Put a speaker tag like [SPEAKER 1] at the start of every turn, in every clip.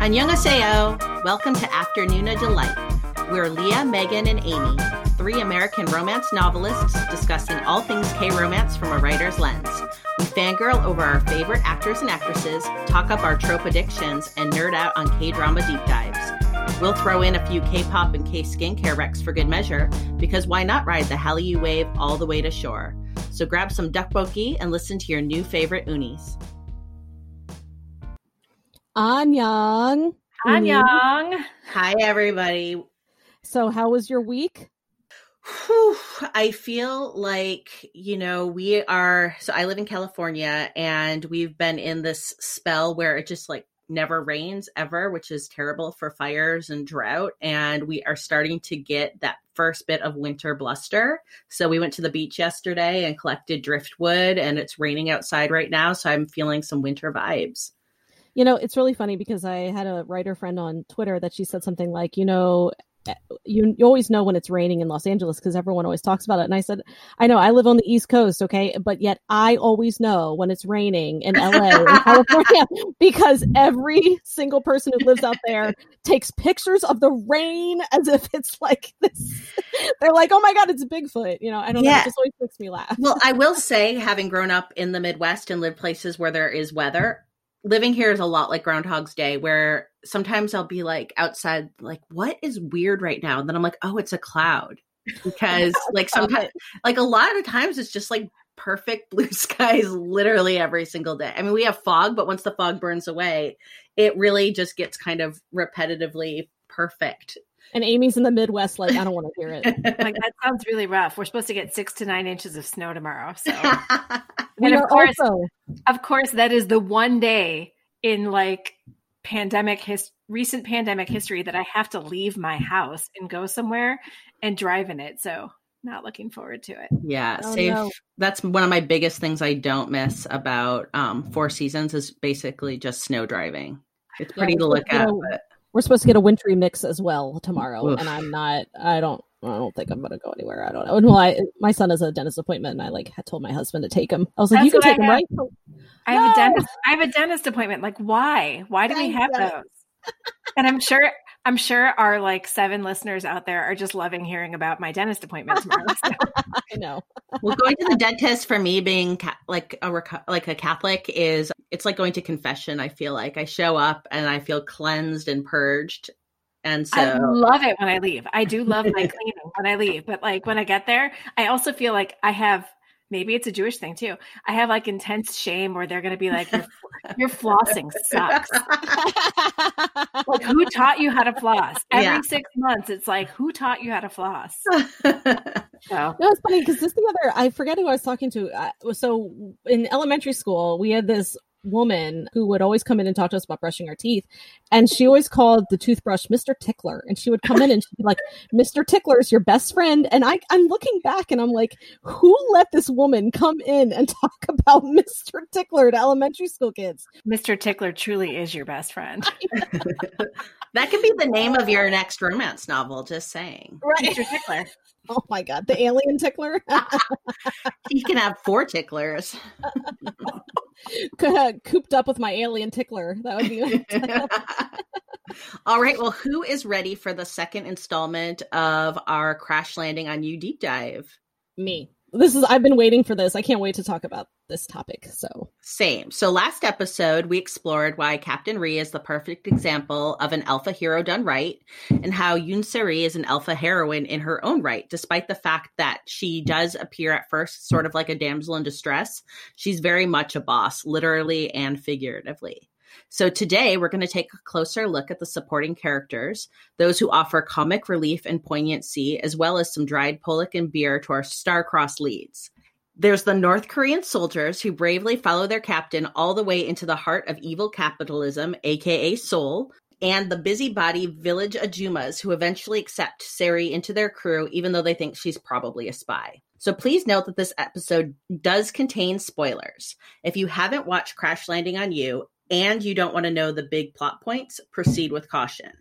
[SPEAKER 1] Annyeonghaseyo. Welcome to Afternoon Afternoona Delight. We're Leah, Megan, and Amy, three American romance novelists discussing all things K romance from a writer's lens. We fangirl over our favorite actors and actresses, talk up our trope addictions, and nerd out on K drama deep dives. We'll throw in a few K pop and K skincare recs for good measure, because why not ride the Hallyu wave all the way to shore? So grab some tteokbokki and listen to your new favorite unnies.
[SPEAKER 2] Annyeong.
[SPEAKER 3] Annyeong.
[SPEAKER 1] Hi, everybody.
[SPEAKER 2] So, how was your week?
[SPEAKER 1] Whew, I feel like, you know, we are. So, I live in California and we've been in this spell where it just like never rains ever, which is terrible for fires and drought. And we are starting to get that first bit of winter bluster. So, we went to the beach yesterday and collected driftwood, and it's raining outside right now. So, I'm feeling some winter vibes.
[SPEAKER 2] You know, it's really funny because I had a writer friend on Twitter that she said something like, you know, eh, you, you always know when it's raining in Los Angeles because everyone always talks about it. And I said, I know I live on the East Coast, okay, but yet I always know when it's raining in LA, in California, because every single person who lives out there takes pictures of the rain as if it's like this. They're like, oh my god, it's Bigfoot. You know, I don't yeah. know. It just always makes me laugh.
[SPEAKER 1] well, I will say, having grown up in the Midwest and lived places where there is weather, living here is a lot like Groundhog's Day, where sometimes I'll be like outside, like, what is weird right now? And then I'm like, oh, it's a cloud. Because like sometimes, like a lot of times it's just like perfect blue skies literally every single day. I mean, we have fog, but once the fog burns away, it really just gets kind of repetitively perfect.
[SPEAKER 2] And Amy's in the Midwest, like, I don't want to hear it.
[SPEAKER 3] like, that sounds really rough. We're supposed to get six to nine inches of snow tomorrow. So, and
[SPEAKER 2] of course, also...
[SPEAKER 3] of course, that is the one day in like pandemic his recent pandemic history that I have to leave my house and go somewhere and drive in it. So, not looking forward to it.
[SPEAKER 1] Yeah, oh, save. No. That's one of my biggest things I don't miss about um, Four Seasons is basically just snow driving. It's pretty yeah, to look at, but
[SPEAKER 2] we're supposed to get a wintry mix as well tomorrow, Oof. and I'm not. I don't. I don't think I'm gonna go anywhere. I don't know. Well, I, my son has a dentist appointment, and I like had told my husband to take him. I was like, That's "You can take him, right?"
[SPEAKER 3] I have no! a dentist. I have a dentist appointment. Like, why? Why do we have those? and I'm sure I'm sure our like seven listeners out there are just loving hearing about my dentist appointment tomorrow. So.
[SPEAKER 2] I know.
[SPEAKER 1] well, going to the dentist for me, being ca- like a like a Catholic, is it's like going to confession. I feel like I show up and I feel cleansed and purged. And so
[SPEAKER 3] I love it when I leave. I do love my cleaning when I leave, but like when I get there, I also feel like I have maybe it's a Jewish thing too. I have like intense shame where they're going to be like, your, your flossing sucks. like, who taught you how to floss? Every yeah. six months, it's like, who taught you how to floss? so.
[SPEAKER 2] No, it's funny because this the other, I forget who I was talking to. Uh, so in elementary school, we had this woman who would always come in and talk to us about brushing our teeth. And she always called the toothbrush Mr. Tickler. And she would come in and she'd be like, Mr. Tickler is your best friend. And I, I'm looking back and I'm like, who let this woman come in and talk about Mr. Tickler to elementary school kids?
[SPEAKER 3] Mr. Tickler truly is your best friend.
[SPEAKER 1] that could be the name of your next romance novel, just saying.
[SPEAKER 3] Right. Mr. Tickler.
[SPEAKER 2] Oh my god, the alien tickler.
[SPEAKER 1] he can have four ticklers.
[SPEAKER 2] Cooped up with my alien tickler. That would be.
[SPEAKER 1] All right. Well, who is ready for the second installment of our crash landing on you deep dive?
[SPEAKER 2] Me this is I've been waiting for this. I can't wait to talk about this topic. So
[SPEAKER 1] same. So last episode we explored why Captain Ri is the perfect example of an alpha hero done right, and how Yoon Seri is an alpha heroine in her own right, despite the fact that she does appear at first sort of like a damsel in distress. She's very much a boss, literally and figuratively. So today we're going to take a closer look at the supporting characters, those who offer comic relief and poignancy, as well as some dried Pollock and beer to our star-crossed leads. There's the North Korean soldiers who bravely follow their captain all the way into the heart of evil capitalism, aka Seoul, and the busybody village Ajumas who eventually accept Seri into their crew, even though they think she's probably a spy. So please note that this episode does contain spoilers. If you haven't watched Crash Landing on You and you don't want to know the big plot points, proceed with caution.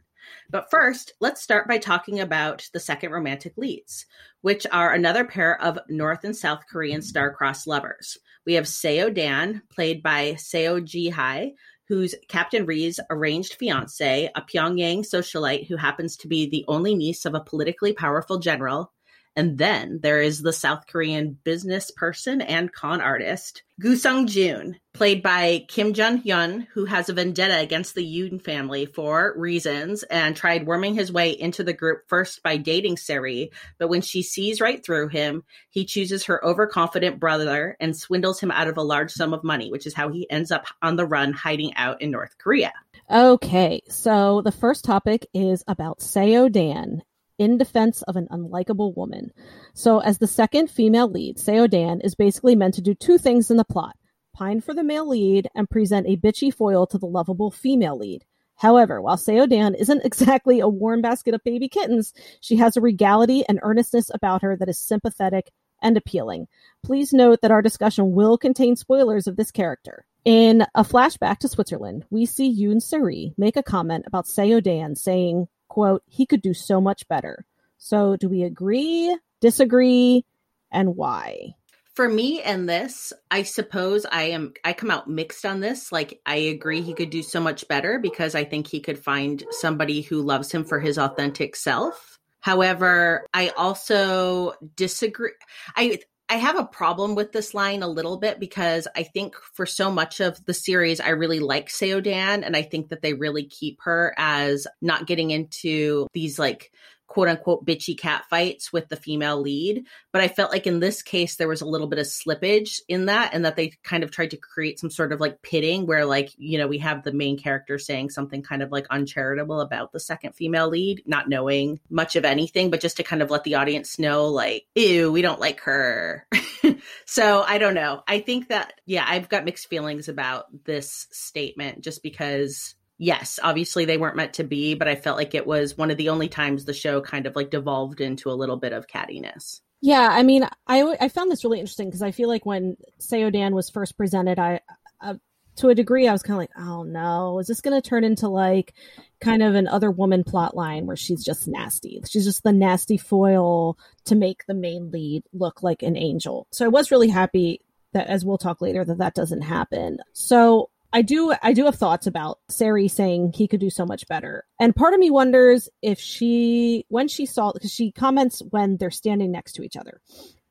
[SPEAKER 1] But first, let's start by talking about the second romantic leads, which are another pair of North and South Korean star-crossed lovers. We have Seo Dan, played by Seo Ji Hye, who's Captain Ri's arranged fiance, a Pyongyang socialite who happens to be the only niece of a politically powerful general. And then there is the South Korean business person and con artist, Gu Sung Jun, played by Kim Jung Hyun, who has a vendetta against the Yoon family for reasons and tried worming his way into the group first by dating Seri. But when she sees right through him, he chooses her overconfident brother and swindles him out of a large sum of money, which is how he ends up on the run hiding out in North Korea.
[SPEAKER 2] Okay, so the first topic is about Seo Dan in defense of an unlikable woman. So, as the second female lead, Seo Dan is basically meant to do two things in the plot pine for the male lead and present a bitchy foil to the lovable female lead. However, while Seo Dan isn't exactly a warm basket of baby kittens, she has a regality and earnestness about her that is sympathetic and appealing. Please note that our discussion will contain spoilers of this character. In a flashback to Switzerland, we see Yoon Seri make a comment about Seo Dan saying, quote, he could do so much better. So do we agree, disagree, and why?
[SPEAKER 1] For me and this, I suppose I am I come out mixed on this. Like I agree he could do so much better because I think he could find somebody who loves him for his authentic self. However, I also disagree. I I have a problem with this line a little bit because I think for so much of the series, I really like Seodan, and I think that they really keep her as not getting into these like quote unquote bitchy cat fights with the female lead. But I felt like in this case, there was a little bit of slippage in that, and that they kind of tried to create some sort of like pitting where, like, you know, we have the main character saying something kind of like uncharitable about the second female lead, not knowing much of anything, but just to kind of let the audience know, like, ew, we don't like her. so I don't know. I think that, yeah, I've got mixed feelings about this statement just because yes, obviously they weren't meant to be, but I felt like it was one of the only times the show kind of like devolved into a little bit of cattiness.
[SPEAKER 2] Yeah, I mean, I I found this really interesting because I feel like when Seodan was first presented, I, uh, to a degree I was kind of like, oh no, is this going to turn into like kind of an other woman plot line where she's just nasty? She's just the nasty foil to make the main lead look like an angel. So I was really happy that, as we'll talk later, that that doesn't happen. So I do I do have thoughts about Seri saying he could do so much better. And part of me wonders if she when she saw because she comments when they're standing next to each other.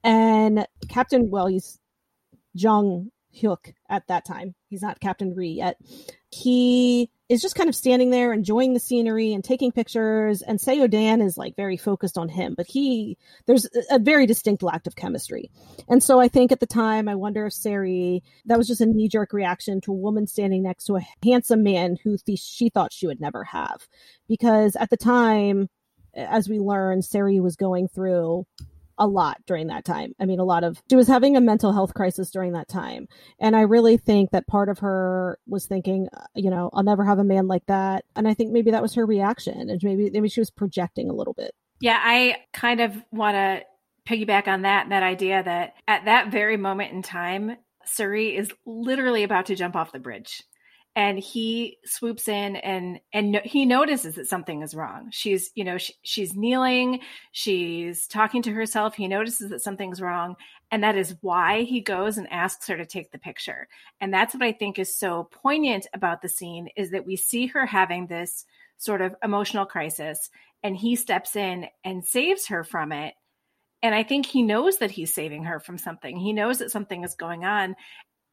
[SPEAKER 2] And Captain well he's Jung Hyuk at that time. He's not Captain Ri yet. He is just kind of standing there enjoying the scenery and taking pictures. And Seo Dan is like very focused on him but he there's a very distinct lack of chemistry. And so I think at the time I wonder if Seri that was just a knee jerk reaction to a woman standing next to a handsome man who th- she thought she would never have. Because at the time as we learned Seri was going through a lot during that time. I mean, a lot of she was having a mental health crisis during that time. And I really think that part of her was thinking, uh, you know, I'll never have a man like that. And I think maybe that was her reaction. And maybe maybe she was projecting a little bit.
[SPEAKER 3] Yeah, I kind of want to piggyback on that that idea that at that very moment in time, Suri is literally about to jump off the bridge and he swoops in and and no, he notices that something is wrong she's you know she, she's kneeling she's talking to herself he notices that something's wrong and that is why he goes and asks her to take the picture and that's what i think is so poignant about the scene is that we see her having this sort of emotional crisis and he steps in and saves her from it and I think he knows that he's saving her from something. He knows that something is going on.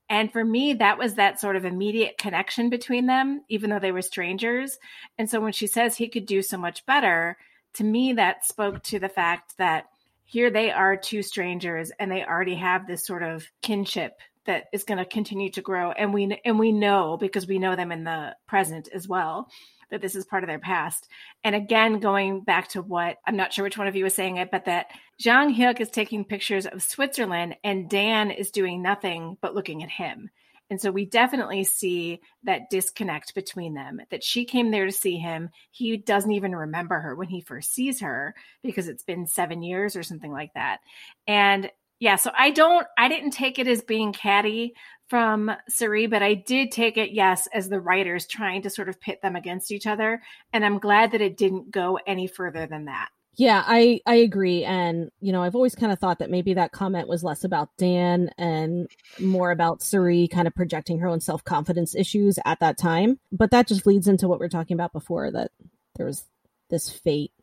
[SPEAKER 3] And for me, that was that sort of immediate connection between them, even though they were strangers. And so when she says he could do so much better, to me, that spoke to the fact that here they are two strangers and they already have this sort of kinship that is going to continue to grow and we and we know because we know them in the present as well that this is part of their past. And again, going back to what I'm not sure which one of you was saying it, but that Jang Hyuk is taking pictures of Switzerland and Dan is doing nothing but looking at him. And so we definitely see that disconnect between them that she came there to see him. He doesn't even remember her when he first sees her because it's been seven years or something like that. And yeah, so I don't, I didn't take it as being catty from Suri, but I did take it, yes, as the writers trying to sort of pit them against each other. And I'm glad that it didn't go any further than that.
[SPEAKER 2] Yeah, I I agree and you know, I've always kind of thought that maybe that comment was less about Dan and more about Seri kind of projecting her own self-confidence issues at that time. But that just leads into what we are talking about before that there was this fate,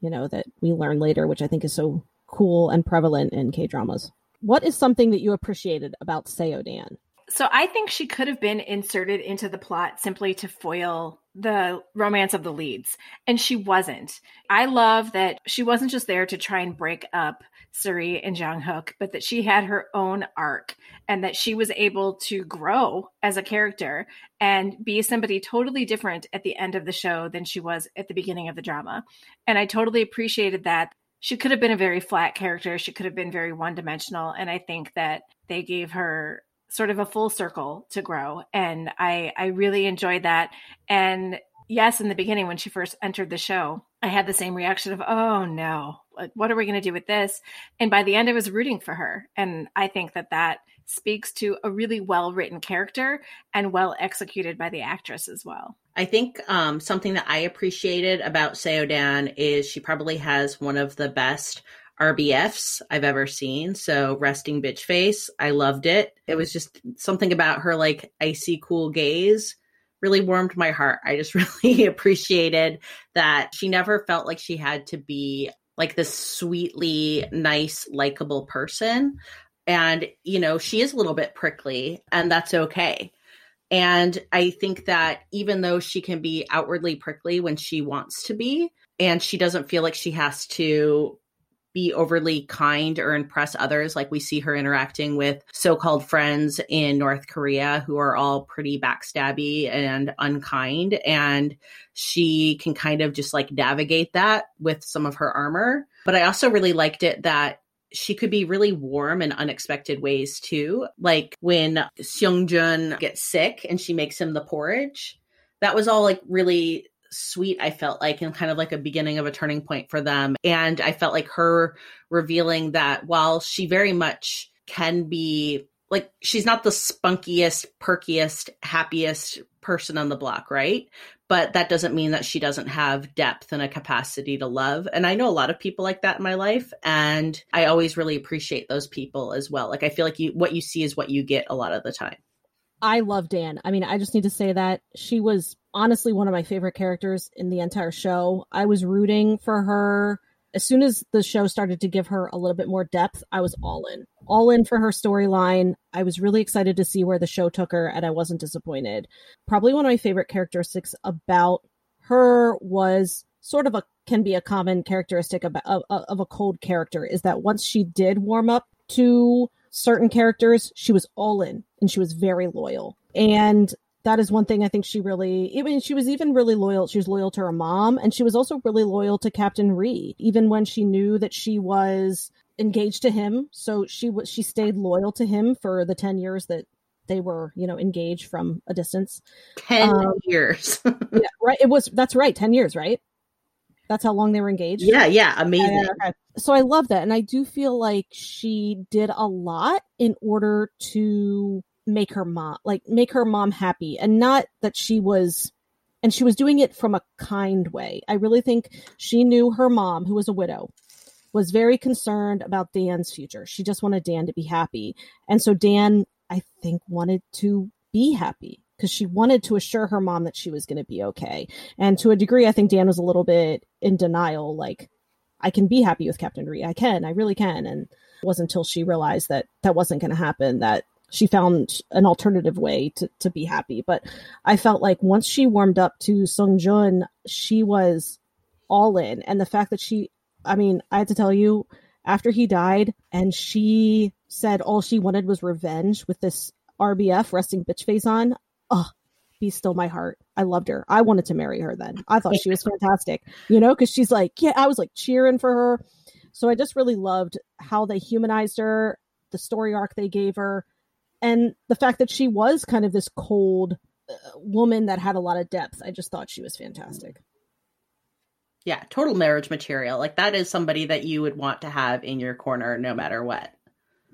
[SPEAKER 2] you know, that we learn later which I think is so cool and prevalent in K-dramas. What is something that you appreciated about Seo Dan?
[SPEAKER 3] So I think she could have been inserted into the plot simply to foil the romance of the leads, and she wasn't. I love that she wasn't just there to try and break up Seri and Jang Hyuk, but that she had her own arc and that she was able to grow as a character and be somebody totally different at the end of the show than she was at the beginning of the drama. And I totally appreciated that. She could have been a very flat character. She could have been very one dimensional. And I think that they gave her sort of a full circle to grow. And i i really enjoyed that. And yes in the beginning when she first entered the show i had the same reaction of oh no. Like what are we going to do with this? And by the end i was rooting for her. And i think that that speaks to a really well written character and well executed by the actress as well
[SPEAKER 1] I think um, something that I appreciated about Seodan is she probably has one of the best RBFs I've ever seen. So resting bitch face. I loved it. It was just something about her like icy cool gaze really warmed my heart. I just really appreciated that she never felt like she had to be like this sweetly nice, likable person. And, you know, she is a little bit prickly, and that's okay. And I think that even though she can be outwardly prickly when she wants to be, and she doesn't feel like she has to be overly kind or impress others. Like we see her interacting with so called friends in North Korea who are all pretty backstabby and unkind. And she can kind of just like navigate that with some of her armor. But I also really liked it that she could be really warm in unexpected ways too. Like when Seongjun gets sick and she makes him the porridge. That was all like really sweet, I felt like, and kind of like a beginning of a turning point for them. And I felt like her revealing that while she very much can be like, she's not the spunkiest, perkiest, happiest person on the block, right? But that doesn't mean that she doesn't have depth and a capacity to love. And I know a lot of people like that in my life. And I always really appreciate those people as well. Like, I feel like you, what you see is what you get a lot of the time.
[SPEAKER 2] I love Dan. I mean, I just need to say that she was honestly one of my favorite characters in the entire show. I was rooting for her. As soon as the show started to give her a little bit more depth, I was all in. All in for her storyline. I was really excited to see where the show took her, and I wasn't disappointed. Probably one of my favorite characteristics about her was sort of a can be a common characteristic of, of, of a cold character is that once she did warm up to certain characters, she was all in and she was very loyal. And that is one thing I think she really, I mean, she was even really loyal. She was loyal to her mom, and she was also really loyal to Captain Ri, even when she knew that she was engaged to him. So she was, she stayed loyal to him for the 10 years that they were, you know, engaged from a distance.
[SPEAKER 1] 10 um, years.
[SPEAKER 2] yeah, right. It was, that's right. 10 years, right? That's how long they were engaged.
[SPEAKER 1] Yeah, yeah, amazing.
[SPEAKER 2] okay. So I love that, and I do feel like she did a lot in order to make her mom like make her mom happy and not that she was and she was doing it from a kind way. I really think she knew her mom, who was a widow, was very concerned about Dan's future. She just wanted Dan to be happy. And so Dan, I think, wanted to be happy because she wanted to assure her mom that she was going to be okay. And to a degree, I think Dan was a little bit in denial like, I can be happy with Captain Ri. I can. I really can. And it wasn't until she realized that that wasn't going to happen that she found an alternative way to, to be happy. But I felt like once she warmed up to Sung Jun, she was all in. And the fact that she, I mean, I had to tell you, after he died and she said all she wanted was revenge with this RBF resting bitch face on, oh, be still my heart. I loved her. I wanted to marry her then. I thought she was fantastic, you know, because she's like, yeah, I was like cheering for her. So I just really loved how they humanized her, the story arc they gave her, and the fact that she was kind of this cold uh, woman that had a lot of depth i just thought she was fantastic.
[SPEAKER 1] Yeah total marriage material. Like that is somebody that you would want to have in your corner no matter what.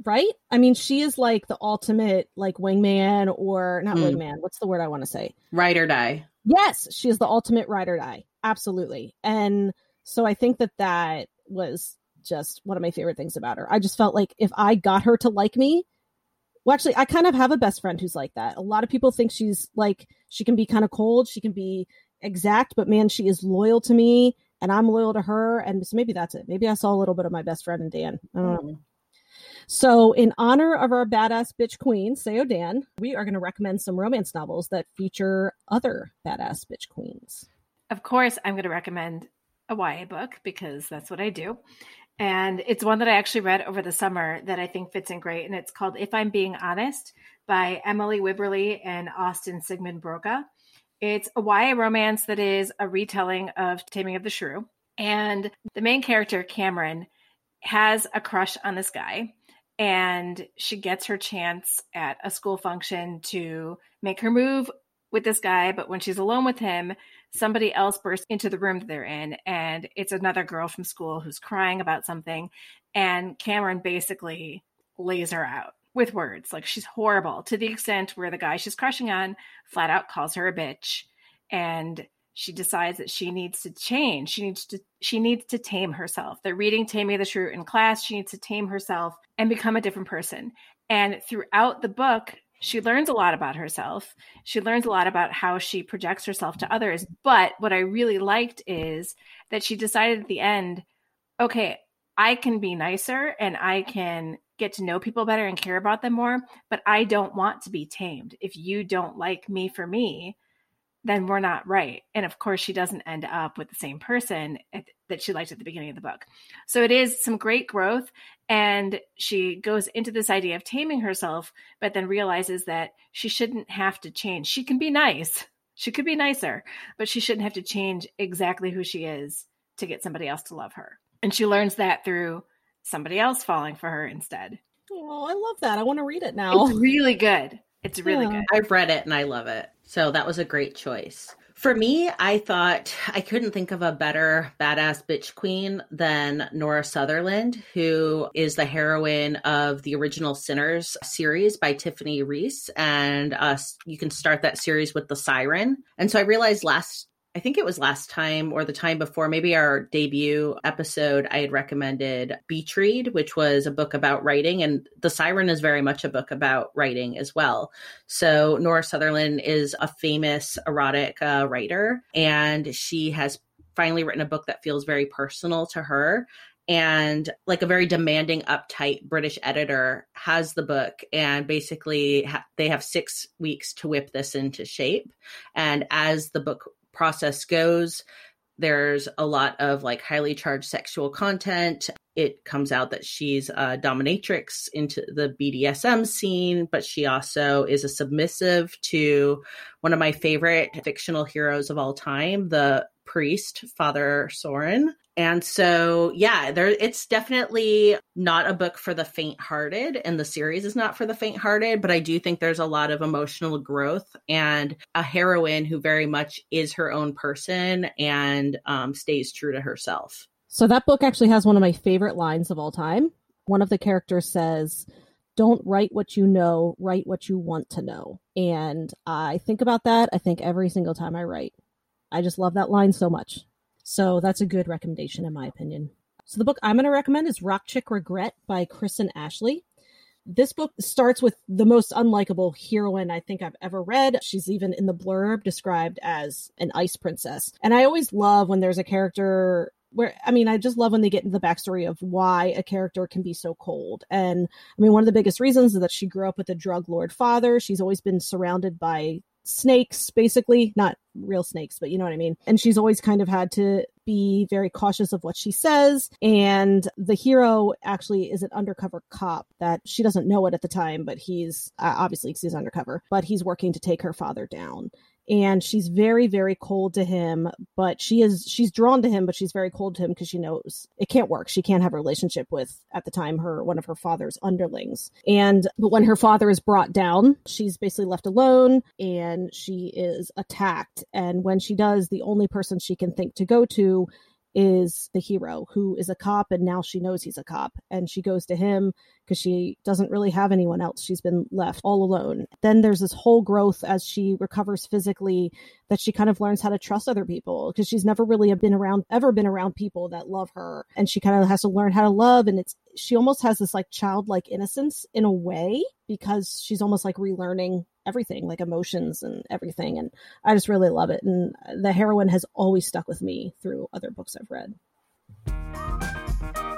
[SPEAKER 2] Right? I mean she is like the ultimate like wingman or not mm. wingman what's the word i want to say?
[SPEAKER 1] Ride or die.
[SPEAKER 2] Yes she is the ultimate ride or die. Absolutely. And So I think that that was just one of my favorite things about her. I just felt like if I got her to like me, well, actually, I kind of have a best friend who's like that. A lot of people think she's like, she can be kind of cold, she can be exact, but man, she is loyal to me and I'm loyal to her. And so maybe that's it. Maybe I saw a little bit of my best friend in Dan. I don't know. Hmm. So, in honor of our badass bitch queen, Seo Dan, we are going to recommend some romance novels that feature other badass bitch queens.
[SPEAKER 3] Of course, I'm going to recommend a YA book because that's what I do. And it's one that I actually read over the summer that I think fits in great. And it's called If I'm Being Honest by Emily Wibberley and Austin Siegemund-Broka. It's a YA romance that is a retelling of Taming of the Shrew. And the main character, Cameron, has a crush on this guy. And she gets her chance at a school function to make her move with this guy. But when she's alone with him, somebody else bursts into the room that they're in and it's another girl from school who's crying about something and cameron basically lays her out with words like she's horrible to the extent where the guy she's crushing on flat out calls her a bitch and she decides that she needs to change. She needs to she needs to tame herself. They're reading taming the shrew in class. She needs to tame herself and become a different person. And throughout the book she learns a lot about herself. She learns a lot about how she projects herself to others. But what I really liked is that she decided at the end, okay, I can be nicer and I can get to know people better and care about them more, but I don't want to be tamed. If you don't like me for me, then we're not right. And of course, she doesn't end up with the same person at, that she liked at the beginning of the book. So it is some great growth. And she goes into this idea of taming herself, but then realizes that she shouldn't have to change. She can be nice. She could be nicer, but she shouldn't have to change exactly who she is to get somebody else to love her. And she learns that through somebody else falling for her instead.
[SPEAKER 2] Oh, I love that. I want to read it now.
[SPEAKER 3] It's really good. It's really yeah. good.
[SPEAKER 1] I've read it and I love it. So that was a great choice. For me, I thought I couldn't think of a better badass bitch queen than Nora Sutherland, who is the heroine of the original Sinners series by Tiffany Reisz. And uh, you can start that series with The Siren. And so I realized last I think it was last time or the time before, maybe our debut episode, I had recommended Beach Read, which was a book about writing. And The Siren is very much a book about writing as well. So Nora Sutherland is a famous erotic uh, writer, and she has finally written a book that feels very personal to her and like a very demanding uptight british editor has the book and basically ha- they have six weeks to whip this into shape and as the book process goes. There's a lot of like highly charged sexual content. It comes out that she's a dominatrix into the BDSM scene, but she also is a submissive to one of my favorite fictional heroes of all time, the priest, Father Soren. And so, yeah, there it's definitely not a book for the faint-hearted and the series is not for the faint-hearted, but I do think there's a lot of emotional growth and a heroine who very much is her own person and um, stays true to herself.
[SPEAKER 2] So that book actually has one of my favorite lines of all time. One of the characters says, don't write what you know, write what you want to know. And I think about that, I think every single time I write. I just love that line so much. So that's a good recommendation, in my opinion. So the book I'm going to recommend is Rock Chick Regret by Kristen Ashley. This book starts with the most unlikable heroine I think I've ever read. She's even in the blurb described as an ice princess. And I always love when there's a character where I mean, I just love when they get into the backstory of why a character can be so cold. And I mean, one of the biggest reasons is that she grew up with a drug lord father. She's always been surrounded by snakes, basically, not real snakes, but you know what I mean. And she's always kind of had to be very cautious of what she says. And the hero actually is an undercover cop that she doesn't know it at the time, but he's uh, obviously he's undercover, but he's working to take her father down and she's very very cold to him but she is she's drawn to him but she's very cold to him because she knows it can't work. She can't have a relationship with at the time her one of her father's underlings. And but when her father is brought down she's basically left alone and she is attacked. And when she does the only person she can think to go to is the hero who is a cop and now she knows he's a cop. And she goes to him because she doesn't really have anyone else. She's been left all alone. Then there's this whole growth as she recovers physically that she kind of learns how to trust other people because she's never really been around ever been around people that love her. And she kind of has to learn how to love and it's she almost has this like childlike innocence in a way because she's almost like relearning everything like emotions and everything and i just really love it and the heroine has always stuck with me through other books i've read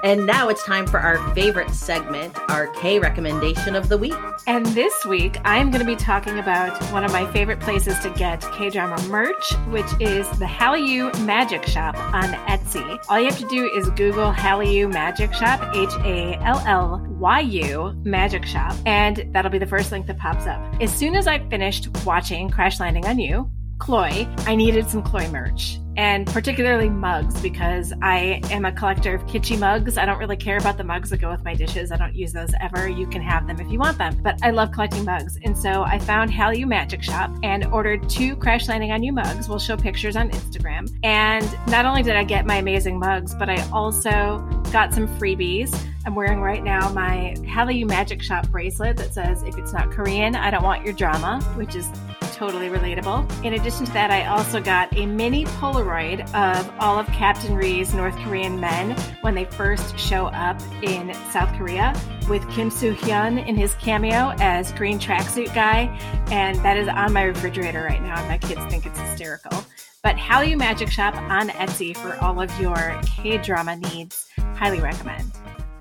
[SPEAKER 1] and now it's time for our favorite segment, our K recommendation of the week.
[SPEAKER 3] And this week, I'm going to be talking about one of my favorite places to get K drama merch, which is the Hallyu Magic Shop on Etsy. All you have to do is Google Hallyu Magic Shop, H A L L Y U Magic Shop, and that'll be the first link that pops up. As soon as I finished watching Crash Landing on You, Cloy, I needed some Cloy merch and particularly mugs because I am a collector of kitschy mugs. I don't really care about the mugs that go with my dishes. I don't use those ever. You can have them if you want them, but I love collecting mugs. And so I found Hallyu Magic Shop and ordered two Crash Landing on You mugs. We'll show pictures on Instagram. And not only did I get my amazing mugs, but I also got some freebies. I'm wearing right now my Hallyu Magic Shop bracelet that says, if it's not Korean, I don't want your drama, which is totally relatable. In addition to that, I also got a mini Polaroid of all of Captain Ri's North Korean men when they first show up in South Korea with Kim Soo Hyun in his cameo as green tracksuit guy. And that is on my refrigerator right now, and my kids think it's hysterical. But Hallyu Magic Shop on Etsy for all of your K drama needs. Highly recommend.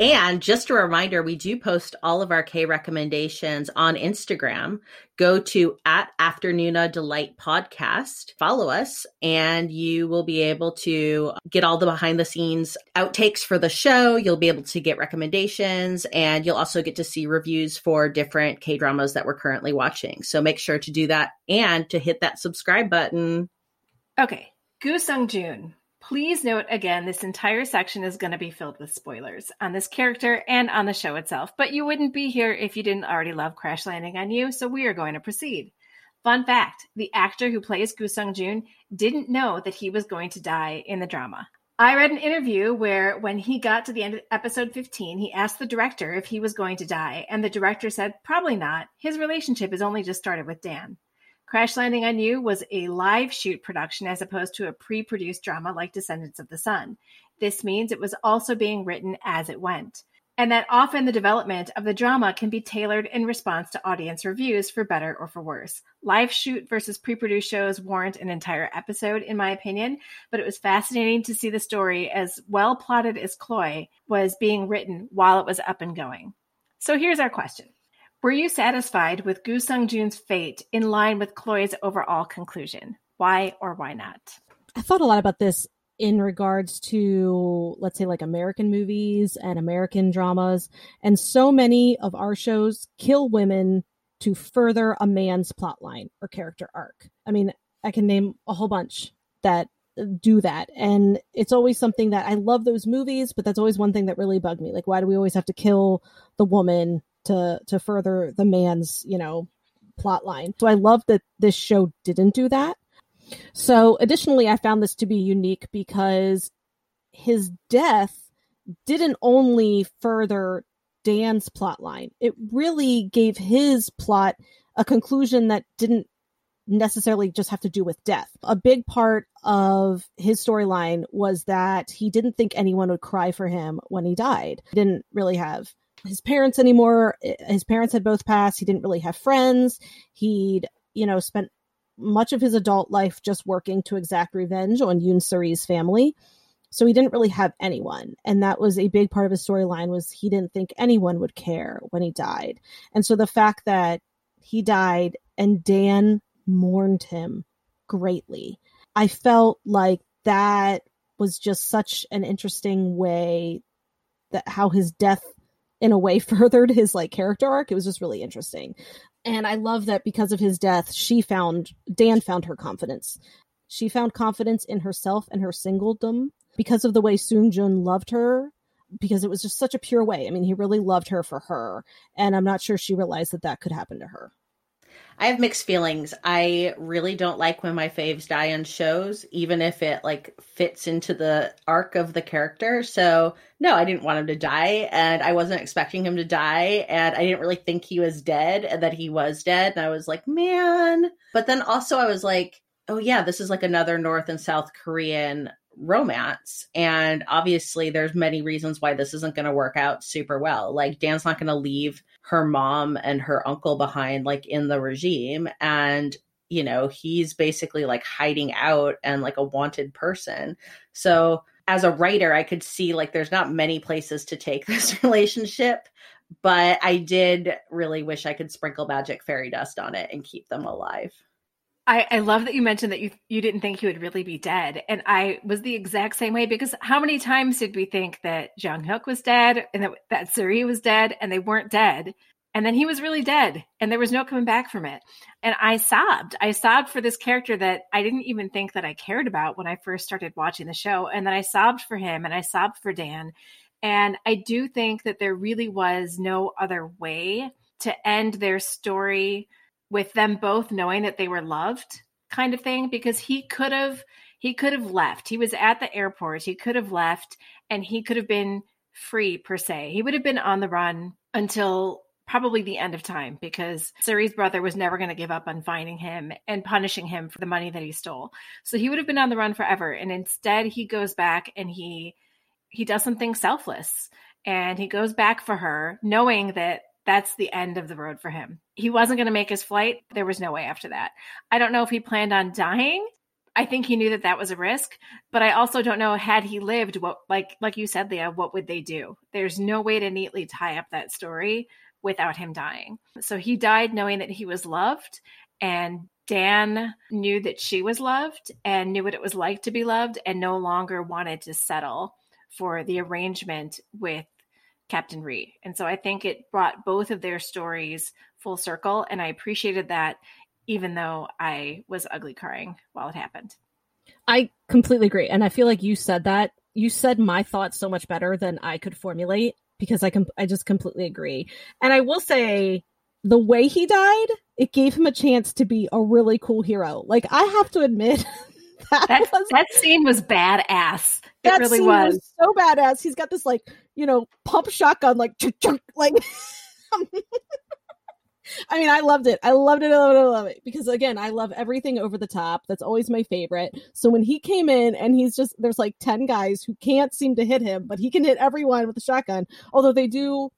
[SPEAKER 1] And just a reminder, we do post all of our K recommendations on Instagram. Go to at Afternoona Delight Podcast, follow us, and you will be able to get all the behind the scenes outtakes for the show. You'll be able to get recommendations, and you'll also get to see reviews for different K dramas that we're currently watching. So make sure to do that and to hit that subscribe button.
[SPEAKER 3] Okay, Gu Sung Jun Please note again, this entire section is going to be filled with spoilers on this character and on the show itself, but you wouldn't be here if you didn't already love Crash Landing on You, so we are going to proceed. Fun fact the actor who plays Gu Sung Jun didn't know that he was going to die in the drama. I read an interview where, when he got to the end of episode 15, he asked the director if he was going to die, and the director said, Probably not. His relationship has only just started with Dan. Crash Landing on You was a live shoot production as opposed to a pre produced drama like Descendants of the Sun. This means it was also being written as it went, and that often the development of the drama can be tailored in response to audience reviews for better or for worse. Live shoot versus pre produced shows warrant an entire episode, in my opinion, but it was fascinating to see the story, as well plotted as Cloy, was being written while it was up and going. So here's our question. Were you satisfied with Gu Sung Jun's fate in line with Cloy's overall conclusion? Why or why not?
[SPEAKER 2] I thought a lot about this in regards to, let's say, like American movies and American dramas. And so many of our shows kill women to further a man's plotline or character arc. I mean, I can name a whole bunch that do that. And it's always something that I love those movies, but that's always one thing that really bugged me. Like, why do we always have to kill the woman to to further the man's you know plot line. So I love that this show didn't do that. So additionally, I found this to be unique because his death didn't only further Dan's plot line. It really gave his plot a conclusion that didn't necessarily just have to do with death. A big part of his storyline was that he didn't think anyone would cry for him when he died. He didn't really have his parents anymore. His parents had both passed. He didn't really have friends. He'd, you know, spent much of his adult life just working to exact revenge on Yoon Suri's family. So he didn't really have anyone. And that was a big part of his storyline was he didn't think anyone would care when he died. And so the fact that he died and Dan mourned him greatly. I felt like that was just such an interesting way that how his death in a way furthered his like character arc. It was just really interesting. And I love that because of his death, she found Dan found her confidence. She found confidence in herself and her singledom because of the way Sung Jun loved her because it was just such a pure way. I mean, he really loved her for her, and I'm not sure she realized that that could happen to her.
[SPEAKER 1] I have mixed feelings. I really don't like when my faves die on shows, even if it like fits into the arc of the character. So no, I didn't want him to die, and I wasn't expecting him to die, and I didn't really think he was dead, and that he was dead. And I was like, man. But then also I was like, oh yeah, this is like another North and South Korean romance and obviously there's many reasons why this isn't going to work out super well. Like dan's not going to leave her mom and her uncle behind like in the regime and you know he's basically like hiding out and like a wanted person. So as a writer i could see like there's not many places to take this relationship but i did really wish i could sprinkle magic fairy dust on it and keep them alive
[SPEAKER 3] I, I love that you mentioned that you you didn't think he would really be dead, and I was the exact same way because how many times did we think that Jung Hyuk was dead and that that Suri was dead, and they weren't dead, and then he was really dead, and there was no coming back from it, and I sobbed. I sobbed for this character that I didn't even think that I cared about when I first started watching the show, and then I sobbed for him, and I sobbed for Dan, and I do think that there really was no other way to end their story with them both knowing that they were loved kind of thing because he could have he could have left. He was at the airport. He could have left and he could have been free per se. He would have been on the run until probably the end of time because Suri's brother was never going to give up on finding him and punishing him for the money that he stole. So he would have been on the run forever and instead he goes back and he he does something selfless and he goes back for her knowing that that's the end of the road for him. He wasn't going to make his flight. There was no way after that. I don't know if he planned on dying. I think he knew that that was a risk, but I also don't know had he lived what like like you said Leah, what would they do? There's no way to neatly tie up that story without him dying. So he died knowing that he was loved and Dan knew that she was loved and knew what it was like to be loved and no longer wanted to settle for the arrangement with Captain Ri. And so I think it brought both of their stories full circle. And I appreciated that, even though I was ugly crying while it happened.
[SPEAKER 2] I completely agree. And I feel like you said that. You said my thoughts so much better than I could formulate because I com- I just completely agree. And I will say the way he died, it gave him a chance to be a really cool hero. Like I have to admit
[SPEAKER 3] that, that, was, that scene was badass. That really was. was.
[SPEAKER 2] so badass. He's got this like you know pump shotgun like like. Um, I mean, I loved it. I loved it. I loved it. I love it because again, I love everything over the top. That's always my favorite. So when he came in and he's just there's like ten guys who can't seem to hit him, but he can hit everyone with a shotgun. Although they do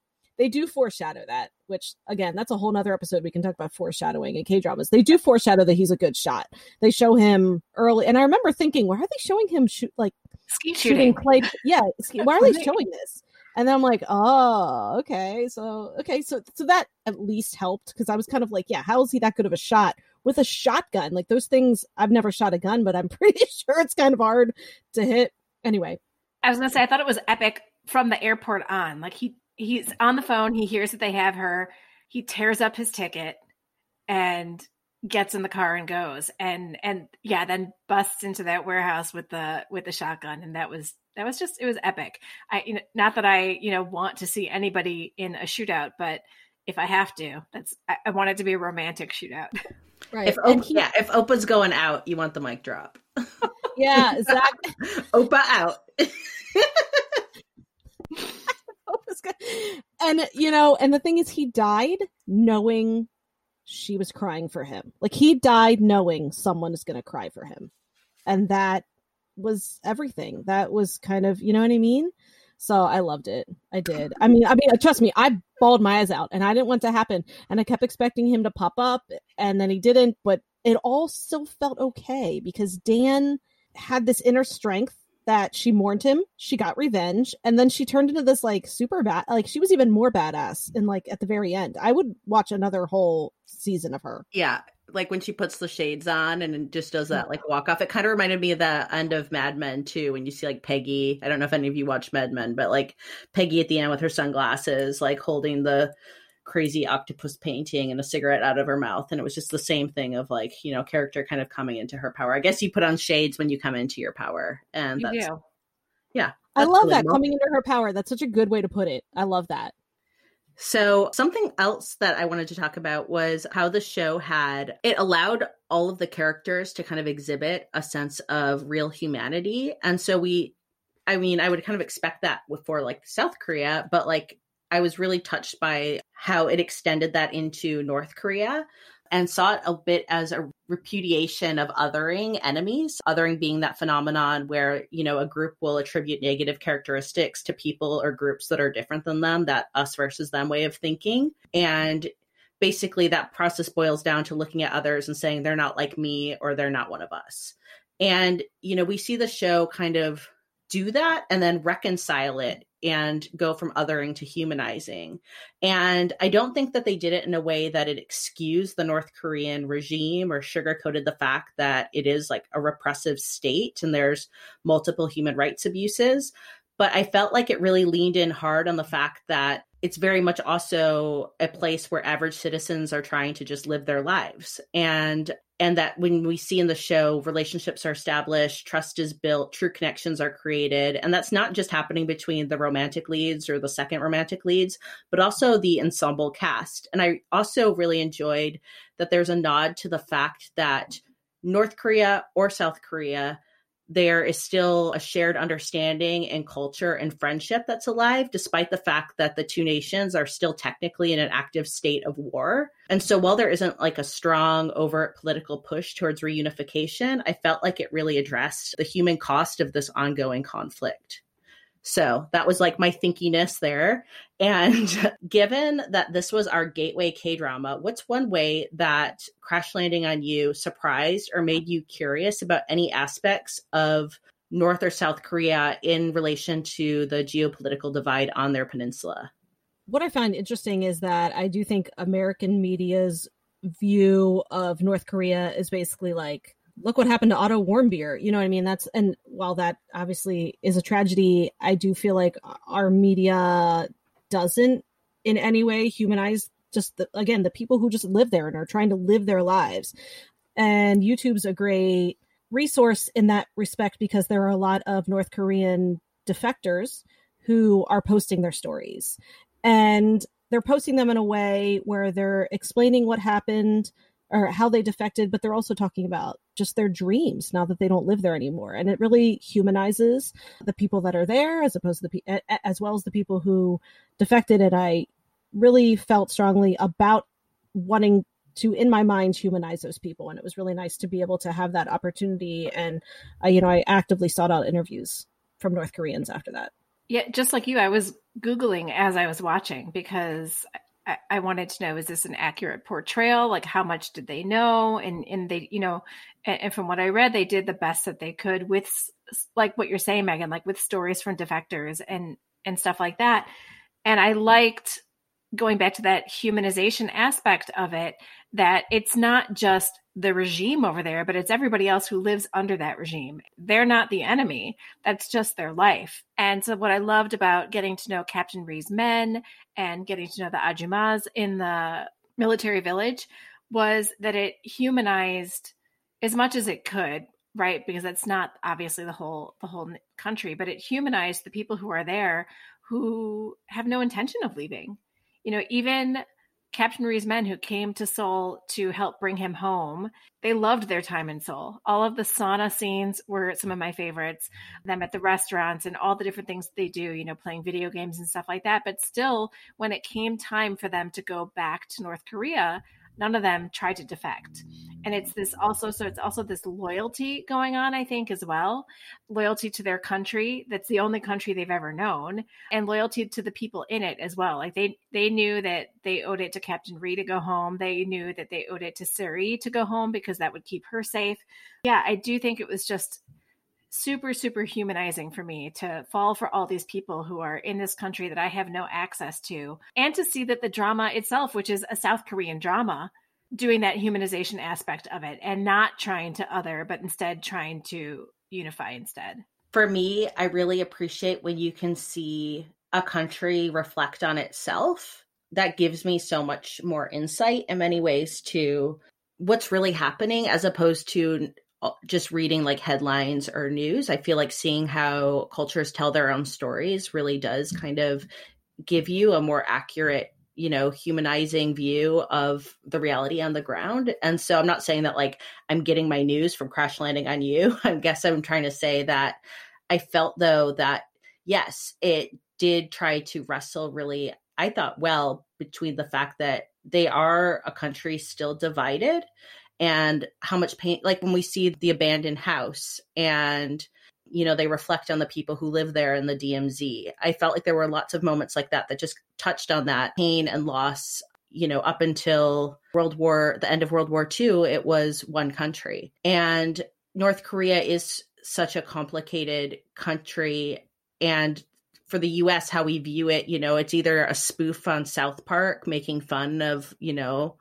[SPEAKER 2] they do foreshadow that, which again, that's a whole nother episode. We can talk about foreshadowing in K dramas. They do foreshadow that he's a good shot. They show him early, and I remember thinking, why are they showing him shoot like
[SPEAKER 3] ski shooting?
[SPEAKER 2] Clay? Yeah, why are they showing this? And then I'm like, oh, okay, so okay, so so that at least helped because I was kind of like, yeah, how is he that good of a shot with a shotgun? Like those things, I've never shot a gun, but I'm pretty sure it's kind of hard to hit. Anyway,
[SPEAKER 3] I was gonna say I thought it was epic from the airport on. Like he he's on the phone. He hears that they have her. He tears up his ticket and gets in the car and goes. And and yeah, then busts into that warehouse with the with the shotgun. And that was that was just it was epic. I you know, not that I you know want to see anybody in a shootout, but if I have to, that's I, I want it to be a romantic shootout.
[SPEAKER 1] Right. If Op- he, yeah, if Oppa's going out, you want the mic drop.
[SPEAKER 2] yeah, Zach.
[SPEAKER 1] Oppa out.
[SPEAKER 2] and you know, and the thing is, he died knowing she was crying for him. Like he died knowing someone is going to cry for him, and that was everything. That was kind of, you know what I mean. So I loved it. I did. I mean, I mean, uh, trust me, I bawled my eyes out, and I didn't want to happen, and I kept expecting him to pop up, and then he didn't. But it all still felt okay because Dan had this inner strength that she mourned him, she got revenge, and then she turned into this like super bad like she was even more badass in like at the very end. I would watch another whole season of her.
[SPEAKER 1] Yeah. Like when she puts the shades on and just does that like walk off. It kind of reminded me of the end of Mad Men too, when you see like Peggy. I don't know if any of you watch Mad Men, but like Peggy at the end with her sunglasses, like holding the crazy octopus painting and a cigarette out of her mouth. And it was just the same thing of like you know character kind of coming into her power. I guess you put on shades when you come into your power. And you that's yeah
[SPEAKER 2] i love that coming into her power. That's such a good way to put it. I love that.
[SPEAKER 1] So, something else that I wanted to talk about was how the show had it allowed all of the characters to kind of exhibit a sense of real humanity. And so we I mean, I would kind of expect that for like South Korea, but like I was really touched by how it extended that into North Korea and saw it a bit as a repudiation of othering enemies, othering being that phenomenon where, you know, a group will attribute negative characteristics to people or groups that are different than them, that us versus them way of thinking. And basically that process boils down to looking at others and saying they're not like me or they're not one of us. And, you know, we see the show kind of do that and then reconcile it and go from othering to humanizing. And I don't think that they did it in a way that it excused the North Korean regime or sugarcoated the fact that it is like a repressive state and there's multiple human rights abuses. But I felt like it really leaned in hard on the fact that it's very much also a place where average citizens are trying to just live their lives. And and that when we see in the show relationships are established trust is built true connections are created and that's not just happening between the romantic leads or the second romantic leads but also the ensemble cast and i also really enjoyed that there's a nod to the fact that north korea or south korea there is still a shared understanding and culture and friendship that's alive, despite the fact that the two nations are still technically in an active state of war. And so while there isn't like a strong, overt political push towards reunification, I felt like it really addressed the human cost of this ongoing conflict. So that was like my thinkiness there. And given that this was our gateway K drama, what's one way that Crash Landing on You surprised or made you curious about any aspects of North or South Korea in relation to the geopolitical divide on their peninsula?
[SPEAKER 2] What I find interesting is that I do think American media's view of North Korea is basically like look what happened to Otto Warmbier. You know what I mean? That's and while that obviously is a tragedy, I do feel like our media doesn't in any way humanize just the, again the people who just live there and are trying to live their lives. And YouTube's a great resource in that respect because there are a lot of North Korean defectors who are posting their stories. And they're posting them in a way where they're explaining what happened or how they defected, but they're also talking about just their dreams now that they don't live there anymore. And it really humanizes the people that are there as opposed to the as well as the people who defected. And I really felt strongly about wanting to in my mind humanize those people and it was really nice to be able to have that opportunity and uh, you know i actively sought out interviews from north koreans after that
[SPEAKER 3] yeah just like you i was googling as i was watching because I, wanted to know is this an accurate portrayal? Like how much did they know? And and they you know and, and, from what i read they did the best that they could with like what you're saying megan like with stories from defectors and and stuff like that. And i liked going back to that humanization aspect of it that it's not just the regime over there, but it's everybody else who lives under that regime. They're not the enemy. That's just their life. And so, what I loved about getting to know Captain Ri's men and getting to know the Ajumas in the military village was that it humanized as much as it could right because that's not obviously the whole the whole country but it humanized the people who are there who have no intention of leaving you know even Captain Ri's men who came to Seoul to help bring him home, they loved their time in Seoul. All of the sauna scenes were some of my favorites. Them at the restaurants and all the different things they do, you know, playing video games and stuff like that. But still, when it came time for them to go back to North Korea, none of them tried to defect. And it's this also so it's also this loyalty going on i think as well. Loyalty to their country that's the only country they've ever known and loyalty to the people in it as well. Like they they knew that they owed it to captain ri to go home. They knew that they owed it to Seri to go home because that would keep her safe. Yeah i do think it was just super super humanizing for me to fall for all these people who are in this country that I have no access to and to see that the drama itself which is a South Korean drama doing that humanization aspect of it and not trying to other but instead trying to unify instead.
[SPEAKER 1] For me, I really appreciate when you can see a country reflect on itself. That gives me so much more insight in many ways to what's really happening as opposed to just reading like headlines or news. I feel like seeing how cultures tell their own stories really does mm. kind of give you a more accurate you know, humanizing view of the reality on the ground. And so I'm not saying that like I'm getting my news from crash landing on you. I guess I'm trying to say that I felt though that yes, it did try to wrestle really, I thought, well, between the fact that they are a country still divided and how much pain, like when we see the abandoned house and you know they reflect on the people who live there in the DMZ. I felt like there were lots of moments like that that just touched on that pain and loss. You know, up until World War, the end of World War II, it was one country, and North Korea is such a complicated country, and for the US, how we view it, you know, it's either a spoof on South Park making fun of, you know,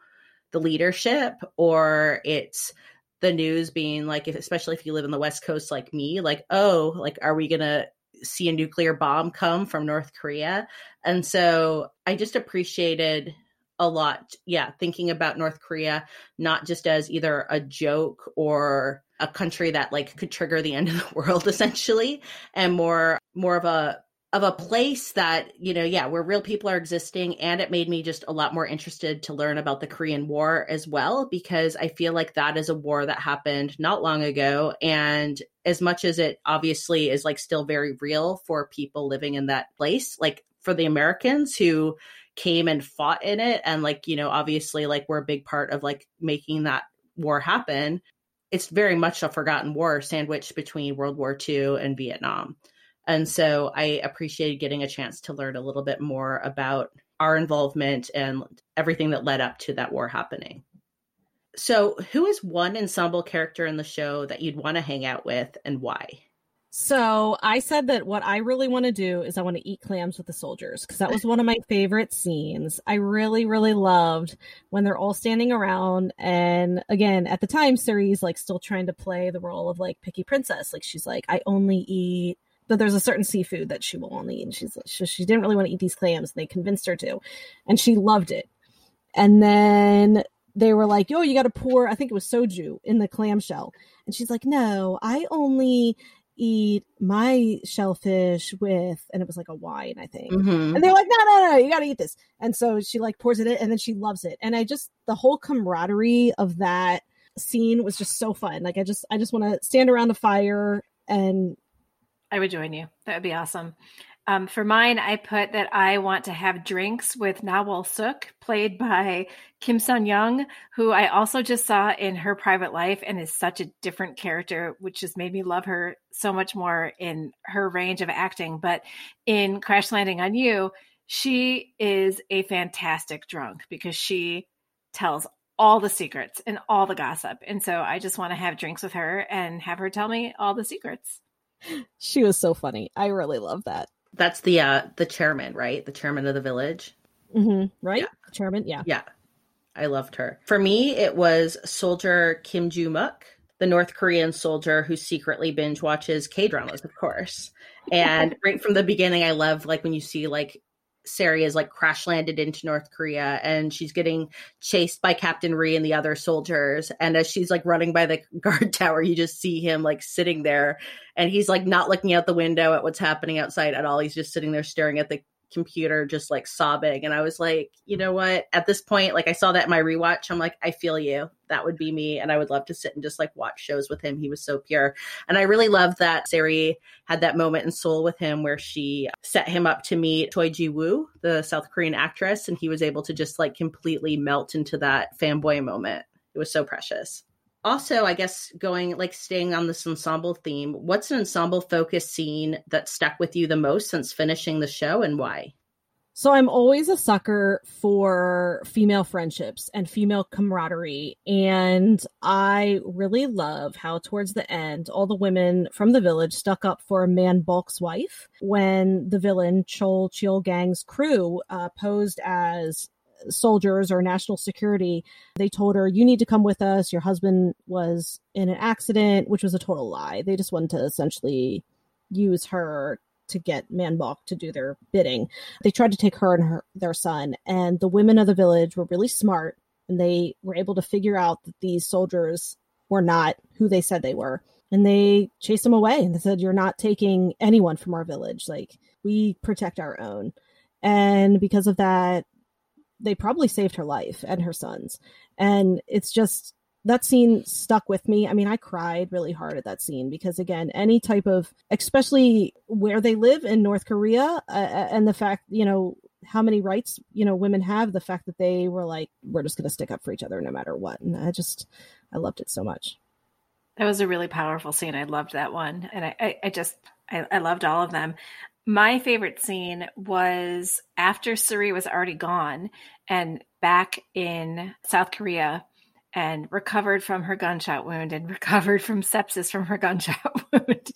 [SPEAKER 1] the leadership, or it's the news being like, if, especially if you live in the West Coast like me, like, oh, like, are we going to see a nuclear bomb come from North Korea? And so I just appreciated a lot, yeah, thinking about North Korea, not just as either a joke or a country that like could trigger the end of the world essentially and more more of a of a place that you know yeah where real people are existing and it made me just a lot more interested to learn about the korean war as well because i feel like that is a war that happened not long ago and as much as it obviously is like still very real for people living in that place like for the americans who came and fought in it and like you know obviously like we're a big part of like making that war happen it's very much a forgotten war sandwiched between world war ii and vietnam and so I appreciated getting a chance to learn a little bit more about our involvement and everything that led up to that war happening. So, who is one ensemble character in the show that you'd want to hang out with and why?
[SPEAKER 2] So, I said that what I really want to do is I want to eat clams with the soldiers because that was one of my favorite scenes. I really, really loved when they're all standing around. And again, at the time, Seri's like still trying to play the role of like picky princess. Like, she's like, I only eat that there's a certain seafood that she will only eat. And she's she, she didn't really want to eat these clams. And they convinced her to, and she loved it. And then they were like, "Yo, you got to pour. I think it was soju in the clam shell, And she's like, "No, I only." eat my shellfish with and it was like a wine i think mm-hmm. and they're like no no no you gotta eat this and so she like pours it in and then she loves it and i just the whole camaraderie of that scene was just so fun like i just i just want to stand around a fire and
[SPEAKER 3] I would join you. That would be awesome. Um, for mine, I put that I want to have drinks with Na Wol Sook, played by Kim Sun Young, who I also just saw in her private life and is such a different character, which just made me love her so much more in her range of acting. But in Crash Landing on You, she is a fantastic drunk because she tells all the secrets and all the gossip. And so I just want to have drinks with her and have her tell me all the secrets
[SPEAKER 2] she was so funny. I really love that.
[SPEAKER 1] That's the uh the chairman, right? The chairman of the village.
[SPEAKER 2] Mm-hmm. Right? Yeah. Chairman, yeah.
[SPEAKER 1] Yeah. I loved her. For me, it was soldier Kim Joo Meok, the North Korean soldier who secretly binge watches K dramas, of course. And right from the beginning, I love like when you see like Seri is like crash landed into North Korea and she's getting chased by Captain Ri and the other soldiers. And as she's like running by the guard tower, you just see him like sitting there and he's like not looking out the window at what's happening outside at all. He's just sitting there staring at the computer just like sobbing and i was like you know what? At this point like i saw that in my rewatch i'm like i feel you. That would be me and i would love to sit and just like watch shows with him. He was so pure. And i really love that Seri had that moment in seoul with him where she set him up to meet choi ji woo the south korean actress and he was able to just like completely melt into that fanboy moment. It was so precious also i guess going like staying on this ensemble theme what's an ensemble focused scene that stuck with you the most since finishing the show and why?
[SPEAKER 2] So i'm always a sucker for female friendships and female camaraderie and i really love how towards the end all the women from the village stuck up for Man Bok's wife when the villain Cho Cheol Gang's crew uh, posed as soldiers or national security. They told her, You need to come with us. Your husband was in an accident, which was a total lie. They just wanted to essentially use her to get Manbok to do their bidding. They tried to take her and her their son, and the women of the village were really smart and they were able to figure out that these soldiers were not who they said they were. And they chased them away and they said, You're not taking anyone from our village. Like, we protect our own. And because of that, they probably saved her life and her son's. And it's just that scene stuck with me. I mean, I cried really hard at that scene because, again, any type of, especially where they live in North Korea, uh, uh and the fact, you know, how many rights you know women have the fact that they were like we're just going to stick up for each other no matter what. And i just i loved it so much.
[SPEAKER 3] That was a really powerful scene. I loved that one. And i i, I just I, I loved all of them my favorite scene was after Seri was already gone and back in South Korea and recovered from her gunshot wound and recovered from sepsis from her gunshot wound.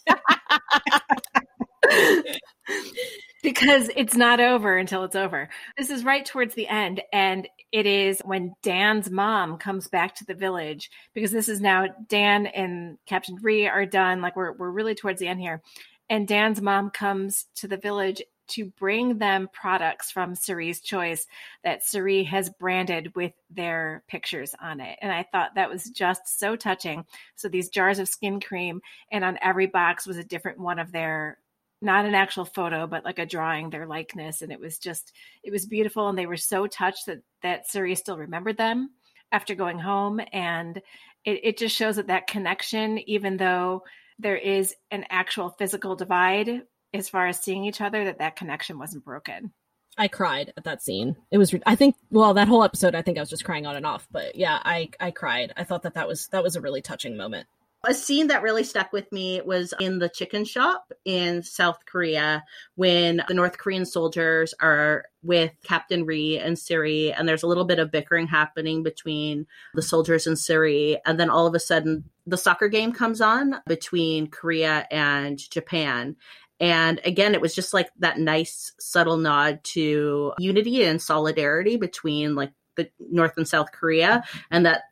[SPEAKER 3] because it's not over until it's over. This is right towards the end. And it is when Dan's mom comes back to the village because this is now Dan and Captain Ri are done. Like we're, we're really towards the end here. And Dan's mom comes to the village to bring them products from Seri's Choice that Seri has branded with their pictures on it. And I thought that was just so touching. So these jars of skin cream, and on every box was a different one of their not an actual photo, but like a drawing, their likeness. And it was just, it was beautiful. And they were so touched that, that Seri still remembered them after going home. And it, it just shows that that connection, even though there is an actual physical divide as far as seeing each other that that connection wasn't broken.
[SPEAKER 2] I cried at that scene. It was i think well that whole episode i think i was just crying on and off but yeah i i cried. I thought that that was that was a really touching moment
[SPEAKER 1] a scene that really stuck with me was in the chicken shop in South Korea when the North Korean soldiers are with Captain Ri and Seri, and there's a little bit of bickering happening between the soldiers and Seri, And then all of a sudden, the soccer game comes on between Korea and Japan. And again, it was just like that nice, subtle nod to unity and solidarity between like the North and South Korea, and that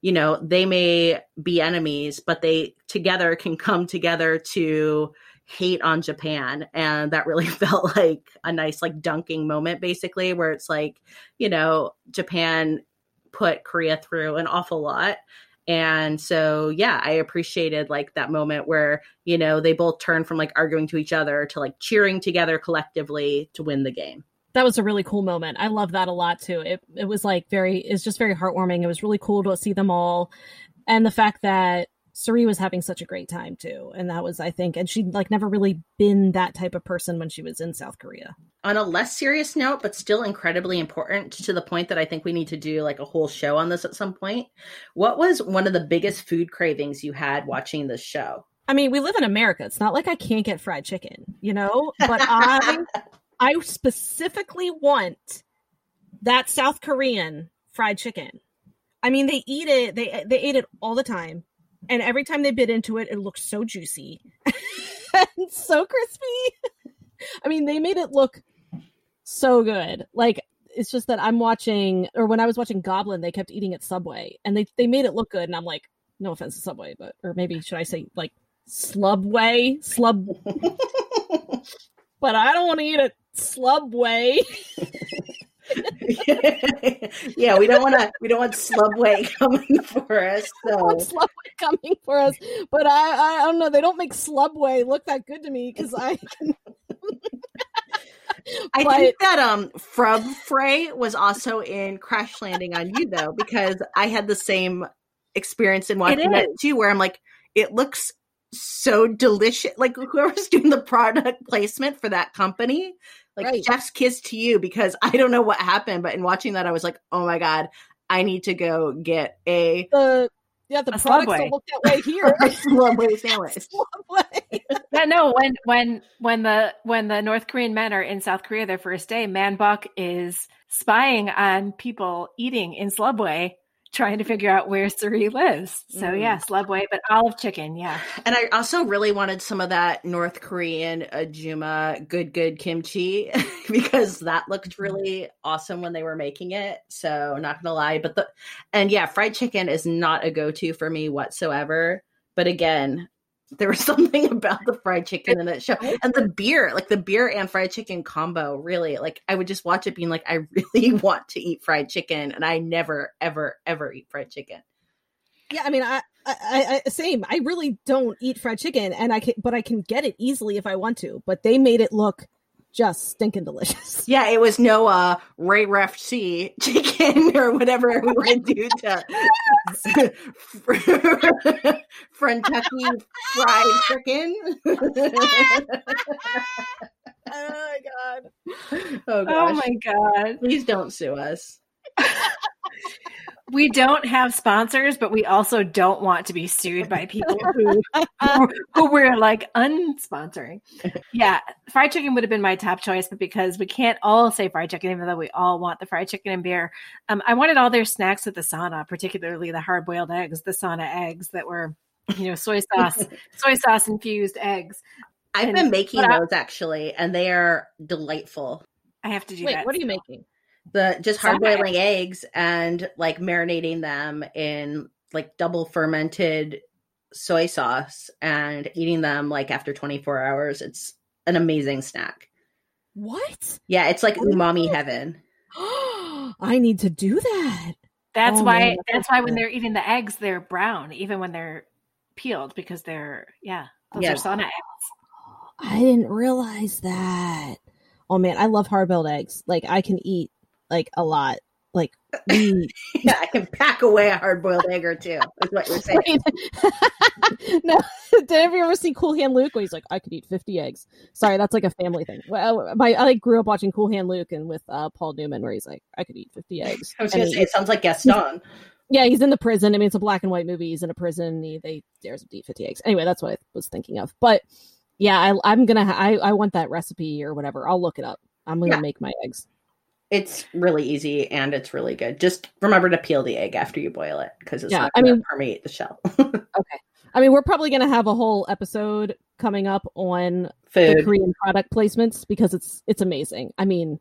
[SPEAKER 1] you know they may be enemies, but they together can come together to hate on Japan. And that really felt like a nice, like, dunking moment, basically, where it's like, you know, Japan put Korea through an awful lot and so, yeah, I appreciated like that moment where, you know, they both turned from like arguing to each other to like cheering together collectively to win the game.
[SPEAKER 2] That was a really cool moment. I love that a lot too. It it was like very it's just very heartwarming. It was really cool to see them all and the fact that Seri was having such a great time too. And that was, I think, and she'd like never really been that type of person when she was in South Korea.
[SPEAKER 1] On a less serious note, but still incredibly important to the point that I think we need to do like a whole show on this at some point. What was one of the biggest food cravings you had watching this show?
[SPEAKER 2] I mean, we live in America. It's not like I can't get fried chicken, you know? But I I specifically want that South Korean fried chicken. I mean, they eat it. They they ate it all the time and every time they bit into it, it looked so juicy and so crispy. I mean, they made it look so good. Like it's just that I'm watching, or when I was watching Goblin, they kept eating at Subway, and they they made it look good, and I'm like, no offense to Subway, but or maybe should I say like Slubway, Slub. but I don't want to eat it Slubway.
[SPEAKER 1] yeah, we don't want to. We don't want Slubway coming for us. So
[SPEAKER 2] Slubway coming for us, but I, I, don't know. They don't make Slubway look that good to me because I. Can...
[SPEAKER 1] I but... think that um Frub Frey was also in Crash Landing on You though because I had the same experience in watching it, it too, where I'm like, it looks so delicious. Like whoever's doing the product placement for that company, like right. chef's kiss to you because I don't know what happened, but in watching that, I was like, oh my god, I need to go get a.
[SPEAKER 2] The- yeah, the a products Subway. don't look that way here.
[SPEAKER 1] Subway sandwich.
[SPEAKER 3] Subway. yeah, no. When when when the when the North Korean men are in South Korea their first day, Man Bok is spying on people eating in Subway trying to figure out where Seri lives. So mm. yeah, Slubway, but olive chicken, yeah.
[SPEAKER 1] And I also really wanted some of that North Korean Ajuma good good kimchi because that looked mm-hmm. really awesome when they were making it. So not gonna lie, but the and yeah, fried chicken is not a go to for me whatsoever. But again, there was something about the fried chicken in that show. And the beer like the beer and fried chicken combo really like i would just watch it being like i really want to eat fried chicken and i never ever ever eat fried chicken.
[SPEAKER 2] Yeah i mean i I, I same. I really don't eat fried chicken and i can but i can get it easily if i want to but they made it look just stinking delicious.
[SPEAKER 1] Yeah, it was no uh Ray Ref C chicken or whatever we would do to Kentucky fried chicken.
[SPEAKER 2] oh my god.
[SPEAKER 1] Oh,
[SPEAKER 3] Oh my god.
[SPEAKER 1] Please don't sue us.
[SPEAKER 3] We don't have sponsors, but we also don't want to be sued by people who who, who we're like unsponsoring. Yeah, fried chicken would have been my top choice, but because we can't all say fried chicken, even though we all want the fried chicken and beer, um, I wanted all their snacks at the sauna, particularly the hard boiled eggs, the sauna eggs that were, you know, soy sauce, soy sauce infused eggs.
[SPEAKER 1] I've
[SPEAKER 3] And-
[SPEAKER 1] been making
[SPEAKER 3] but I-
[SPEAKER 1] those actually, and they are delightful.
[SPEAKER 3] I have to do
[SPEAKER 2] Wait,
[SPEAKER 3] that.
[SPEAKER 2] what are you making?
[SPEAKER 1] The just hard boiling eggs and like marinating them in like double fermented soy sauce and eating them like after 24 hours. It's an amazing snack.
[SPEAKER 2] What?
[SPEAKER 1] Yeah, it's like umami heaven.
[SPEAKER 2] I need to do that.
[SPEAKER 3] That's
[SPEAKER 2] Oh,
[SPEAKER 3] why.
[SPEAKER 2] man,
[SPEAKER 3] that's
[SPEAKER 2] that's
[SPEAKER 3] why when they're eating the eggs, they're brown, even when they're peeled, because they're yeah, those
[SPEAKER 1] Yeah.
[SPEAKER 3] are sauna eggs.
[SPEAKER 2] I didn't realize that. Oh man, I love hard boiled eggs. Like I can eat like a lot. Like we
[SPEAKER 1] Yeah, I can pack away a hard boiled egg or two, is what you're saying.
[SPEAKER 2] no, did have you ever see Cool Hand Luke? Where he's like, I could eat fifty eggs. Sorry, that's like a family thing. Well, my I like, grew up watching Cool Hand Luke and with uh, Paul Newman, where he's like, I could eat fifty eggs.
[SPEAKER 1] I was to
[SPEAKER 2] he
[SPEAKER 1] say, it sounds like Gaston.
[SPEAKER 2] Yeah, he's in the prison. I mean, it's a black and white movie. He's in a prison. He they dares him to eat fifty eggs. Anyway, that's what I was thinking of. But yeah, I, I'm gonna. Ha- I I want that recipe or whatever. I'll look it up. I'm gonna
[SPEAKER 1] Yeah.
[SPEAKER 2] make my eggs.
[SPEAKER 1] It's really easy and it's really good. Just remember to peel the egg after you boil it because it's
[SPEAKER 2] Yeah,
[SPEAKER 1] not
[SPEAKER 2] I
[SPEAKER 1] going to
[SPEAKER 2] mean-
[SPEAKER 1] permeate the shell. Okay.
[SPEAKER 2] I mean, we're probably gonna have a whole episode coming up on the Korean product placements because it's it's amazing. I mean,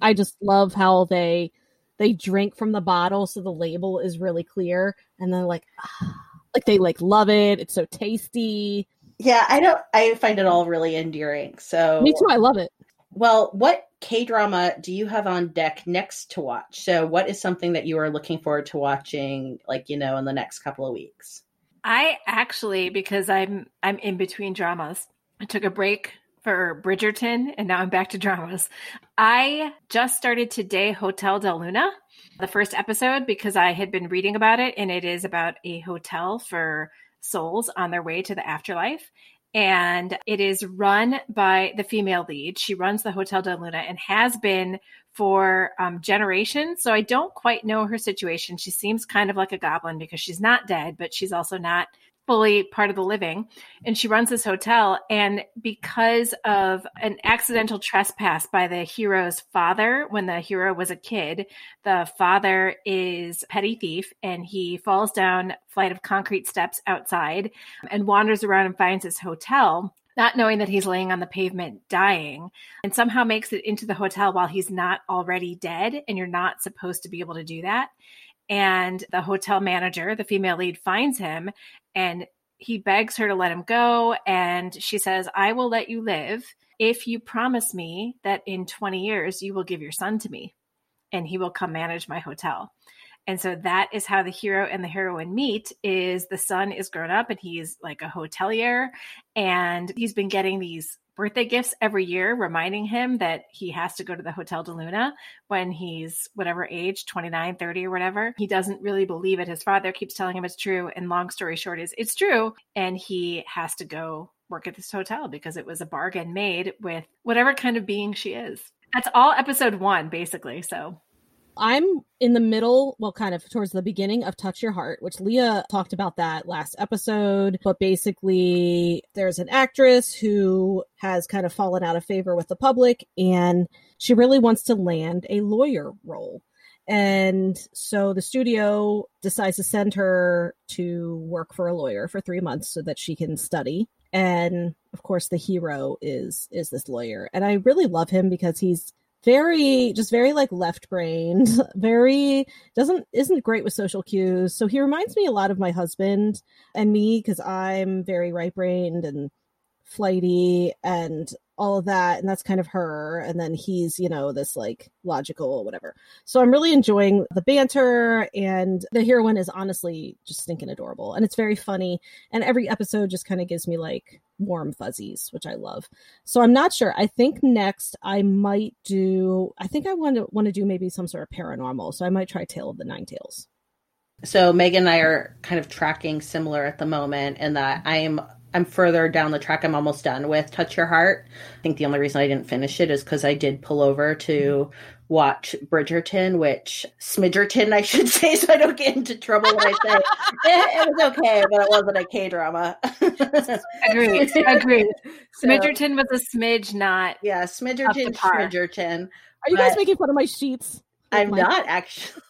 [SPEAKER 2] I just love how they they drink from the bottle so the label is really clear and then like like they like love it. It's so tasty.
[SPEAKER 1] Yeah, I don't. I find it all really endearing. So,
[SPEAKER 2] Me too. I love it.
[SPEAKER 1] Well, what K drama do you have on deck next to watch? So, what is something that you are looking forward to watching, like you know, in the next couple of weeks?
[SPEAKER 3] I actually, because I'm I'm in between dramas, I took a break for Bridgerton, and now I'm back to dramas. I just started today Hotel Del Luna, the first episode, because I had been reading about it, and it is about a hotel for souls on their way to the afterlife. And it is run by the female lead. She runs the Hotel Del Luna and has been for um, generations. So I don't quite know her situation. She seems kind of like a goblin because she's not dead, but she's also not fully part of the living. And she runs this hotel. And because of an accidental trespass by the hero's father when the hero was a kid, the father is a petty thief and he falls down flight of concrete steps outside and wanders around and finds his hotel not knowing that he's laying on the pavement dying and somehow makes it into the hotel while he's not already dead and you're not supposed to be able to do that and the hotel manager the female lead finds him and he begs her to let him go. And she says i will let you live if you promise me that in 20 years you will give your son to me and he will come manage my hotel. And so that is how the hero and the heroine meet is the son is grown up and he's like a hotelier and he's been getting these birthday gifts every year reminding him that he has to go to the hotel de luna when he's whatever age 29 30 or whatever. He doesn't really believe it. His father keeps telling him it's true and long story short is it's true and he has to go work at this hotel because it was a bargain made with whatever kind of being she is. That's all episode one basically so
[SPEAKER 2] I'm in the middle, well, kind of towards the beginning of Touch Your Heart, which Leah talked about that last episode. But basically, there's an actress who has kind of fallen out of favor with the public, and she really wants to land a lawyer role. And so the studio decides to send her to work for a lawyer for three months so that she can study. And of course, the hero is is this lawyer, and I really love him because he's very just very like left brained very doesn't isn't great with social cues. So he reminds me a lot of my husband and me because i'm very right brained and flighty and all of that and that's kind of her. And then he's you know this like logical whatever. So i'm really enjoying the banter and the heroine is honestly just stinking adorable and it's very funny and every episode just kind of gives me like warm fuzzies, which I love. So I'm not sure. I think next I might do. I think I want to want to do maybe some sort of paranormal. So I might try Tale of the Nine Tails.
[SPEAKER 1] So Megan and I are kind of tracking similar at the moment, in that I am I'm further down the track. I'm almost done with Touch Your Heart. I think the only reason I didn't finish it is because I did pull over to watch Bridgerton, which Smidgerton, I should say, so I don't get into trouble when I say it, it was okay, but it wasn't a K drama.
[SPEAKER 3] agreed. Agreed. So, Smidgerton was a smidge, not
[SPEAKER 1] yeah, Smidgerton, Smidgerton.
[SPEAKER 2] Are you guys making fun of my sheets?
[SPEAKER 1] I'm not actually.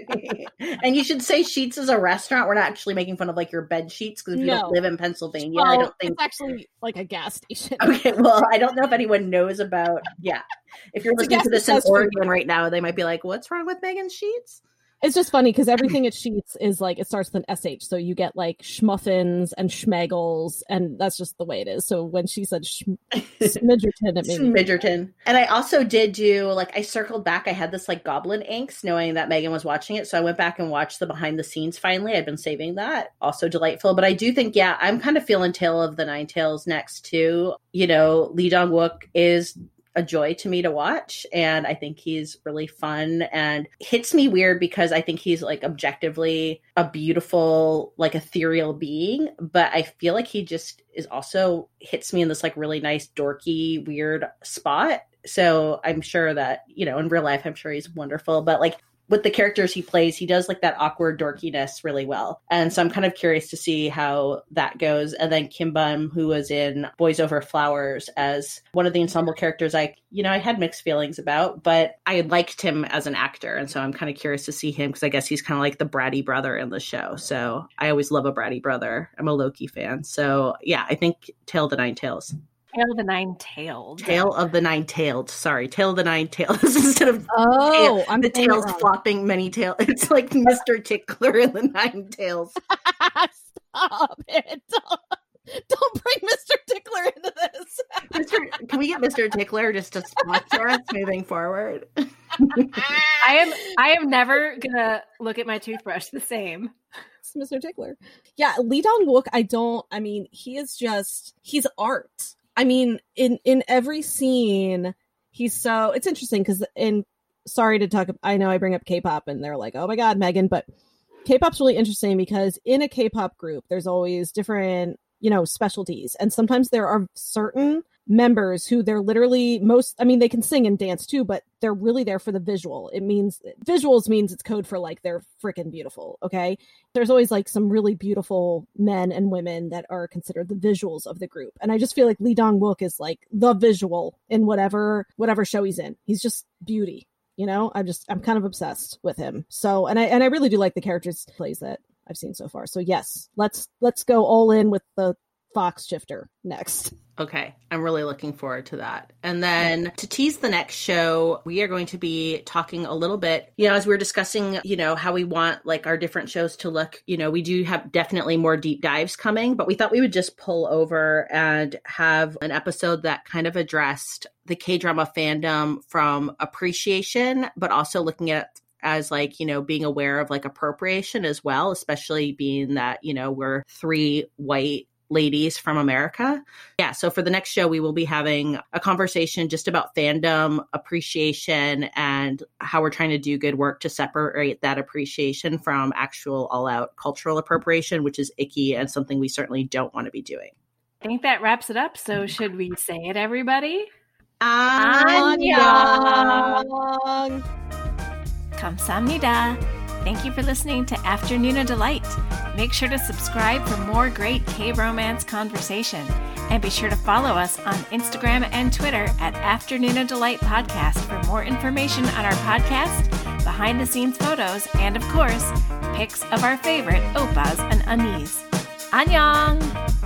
[SPEAKER 1] and you should say Sheetz is a restaurant. We're not actually making fun of like your bed sheets because if you no. don't live in Pennsylvania, well, I don't think
[SPEAKER 2] it's actually like a gas station.
[SPEAKER 1] Okay, well, I don't know if anyone knows about. Yeah, if you're listening to this in Oregon right now, they might be like, "What's wrong with Megan sheets?"
[SPEAKER 2] It's just funny because everything at Sheetz is like it starts with an sh, so you get like schmuffins and schmagels, and that's just the way it is. So when she said Smidgerton, it made
[SPEAKER 1] Smidgerton. And I also did do like I circled back. I had this like goblin angst, knowing that Megan was watching it, so I went back and watched the behind the scenes. Finally, I'd been saving that. Also delightful, but I do think yeah, I'm kind of feeling Tale of the Nine Tails next too. You know, Lee Dong Wook is a joy to me to watch and i think he's really fun and hits me weird because i think he's like objectively a beautiful like ethereal being but i feel like he just is also hits me in this like really nice dorky weird spot. So i'm sure that you know in real life i'm sure he's wonderful but like with the characters he plays, he does like that awkward dorkiness really well. And so I'm kind of curious to see how that goes. And then Kim Bum, who was in Boys Over Flowers as one of the ensemble characters, I, you know, I had mixed feelings about, but I liked him as an actor. And so I'm kind of curious to see him because I guess he's kind of like the bratty brother in the show. So I always love a bratty brother. I'm a Loki fan. So yeah, I think Tale the Nine Tails.
[SPEAKER 3] Tail of the Nine Tailed.
[SPEAKER 1] Tail of the Nine Tailed. Sorry, Tail of the Nine Tailed instead of
[SPEAKER 2] oh,
[SPEAKER 1] tail, I'm the tails flopping many tails. It's like Mr. Tickler in the Nine Tails.
[SPEAKER 2] Stop it! Don't, don't bring Mr. Tickler into this.
[SPEAKER 1] Mr. Can we get Mr. Tickler just to sponsor us moving forward?
[SPEAKER 3] I am. I am never gonna look at my toothbrush the same.
[SPEAKER 2] It's Mr. Tickler. Yeah, Lee Dong Wook. I don't. I mean, he is just. He's art I mean, in in every scene, he's so. It's interesting because in sorry to talk. I know I bring up K-pop, and they're like, "Oh my god, Megan," but K-pop's really interesting because in a K-pop group, there's always different, you know, specialties, and sometimes there are certain members who they're literally most i mean they can sing and dance too but they're really there for the visual. It means visuals means it's code for like they're freaking beautiful okay? There's always like some really beautiful men and women that are considered the visuals of the group and i just feel like lee dong wook is like the visual in whatever whatever show he's in. He's just beauty you know? I'm just i'm kind of obsessed with him. So and i and i really do like the characters plays that I've seen so far. So yes, let's let's go all in with the Fox shifter next.
[SPEAKER 1] Okay, I'm really looking forward to that. And then to tease the next show, we are going to be talking a little bit, you know, as we are discussing, you know, how we want like our different shows to look. You know, we do have definitely more deep dives coming, but we thought we would just pull over and have an episode that kind of addressed the K drama fandom from appreciation, but also looking at as like you know being aware of like appropriation as well especially being that you know we're three white ladies from America. Yeah, so for the next show, we will be having a conversation just about fandom appreciation and how we're trying to do good work to separate that appreciation from actual all out cultural appropriation, which is icky and something we certainly don't want to be doing.
[SPEAKER 3] I think that wraps it up. So, should we say it, everybody?
[SPEAKER 1] Annyeong!
[SPEAKER 3] 감사합니다. Thank you for listening to Afternoon of Delight. Make sure to subscribe for more great K romance conversation. And be sure to follow us on Instagram and Twitter at Afternoon of Delight Podcast for more information on our podcast, behind the scenes photos, and of course, pics of our favorite oppas and unnies. Annyeong!